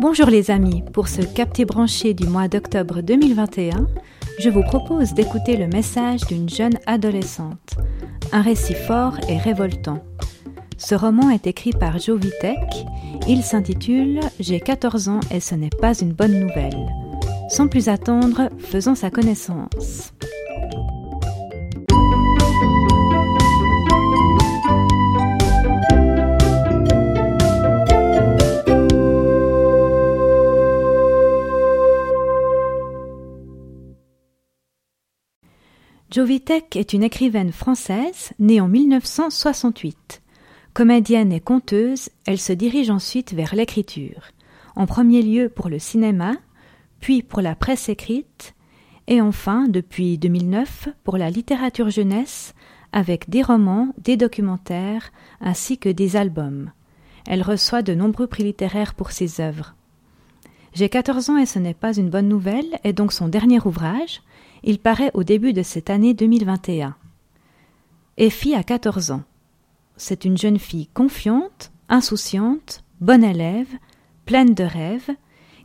Bonjour les amis, pour ce capté branché du mois d'octobre 2021, je vous propose d'écouter le message d'une jeune adolescente. Un récit fort et révoltant. Ce roman est écrit par Joe Vitek. Il s'intitule J'ai 14 ans et ce n'est pas une bonne nouvelle. Sans plus attendre, faisons sa connaissance. Jovitek est une écrivaine française née en 1968. Comédienne et conteuse, elle se dirige ensuite vers l'écriture, en premier lieu pour le cinéma, puis pour la presse écrite, et enfin, depuis 2009, pour la littérature jeunesse, avec des romans, des documentaires, ainsi que des albums. Elle reçoit de nombreux prix littéraires pour ses œuvres. J'ai 14 ans et ce n'est pas une bonne nouvelle est donc son dernier ouvrage, il paraît au début de cette année 2021. Effie a 14 ans. C'est une jeune fille confiante, insouciante, bonne élève, pleine de rêves,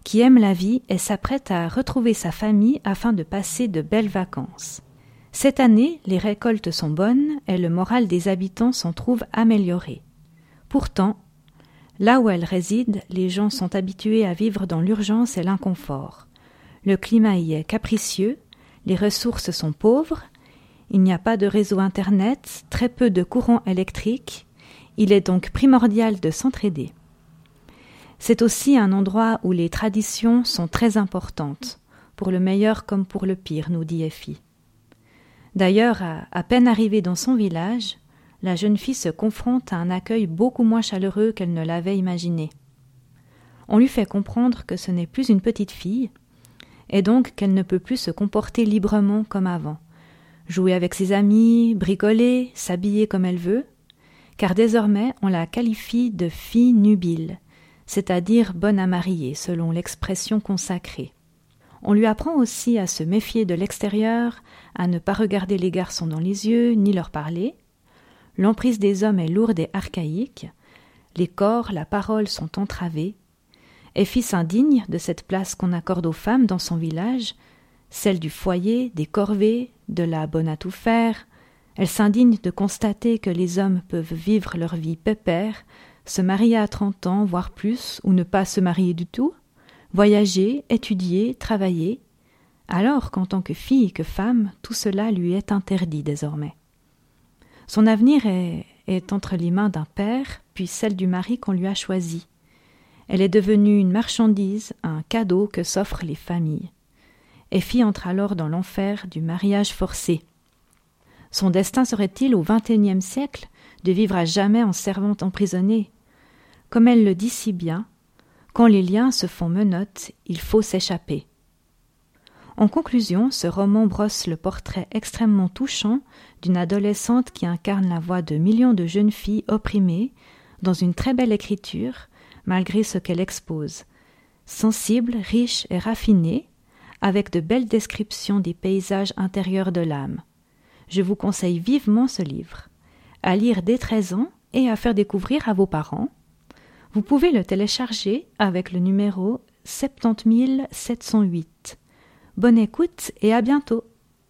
qui aime la vie et s'apprête à retrouver sa famille afin de passer de belles vacances. Cette année, les récoltes sont bonnes et le moral des habitants s'en trouve amélioré. Pourtant, là où elle réside, les gens sont habitués à vivre dans l'urgence et l'inconfort. Le climat y est capricieux, les ressources sont pauvres, il n'y a pas de réseau Internet, très peu de courant électrique, il est donc primordial de s'entraider. C'est aussi un endroit où les traditions sont très importantes, pour le meilleur comme pour le pire, nous dit Effie. D'ailleurs, à, peine arrivée dans son village, la jeune fille se confronte à un accueil beaucoup moins chaleureux qu'elle ne l'avait imaginé. On lui fait comprendre que ce n'est plus une petite fille, et donc qu'elle ne peut plus se comporter librement comme avant, jouer avec ses amis, bricoler, s'habiller comme elle veut, car désormais on la qualifie de fille nubile, c'est-à-dire bonne à marier selon l'expression consacrée. On lui apprend aussi à se méfier de l'extérieur, à ne pas regarder les garçons dans les yeux, ni leur parler. L'emprise des hommes est lourde et archaïque, les corps, la parole sont entravés, Effie s'indigne de cette place qu'on accorde aux femmes dans son village, celle du foyer, des corvées, de la bonne à tout faire. Elle s'indigne de constater que les hommes peuvent vivre leur vie pépère, se marier à trente ans, voire plus, ou ne pas se marier du tout, voyager, étudier, travailler, alors qu'en tant que fille, que femme, tout cela lui est interdit désormais. Son avenir est, entre les mains d'un père, puis celle du mari qu'on lui a choisi. Elle est devenue une marchandise, un cadeau que s'offrent les familles. Effie entre alors dans l'enfer du mariage forcé. Son destin serait-il au XXIe siècle de vivre à jamais en servante emprisonnée Comme elle le dit si bien, quand les liens se font menottes, il faut s'échapper. En conclusion, ce roman brosse le portrait extrêmement touchant d'une adolescente qui incarne la voix de millions de jeunes filles opprimées, dans une très belle écriture, malgré ce qu'elle expose. Sensible, riche et raffinée, avec de belles descriptions des paysages intérieurs de l'âme. Je vous conseille vivement ce livre, à lire dès 13 ans et à faire découvrir à vos parents. Vous pouvez le télécharger avec le numéro 70708. Bonne écoute et à bientôt.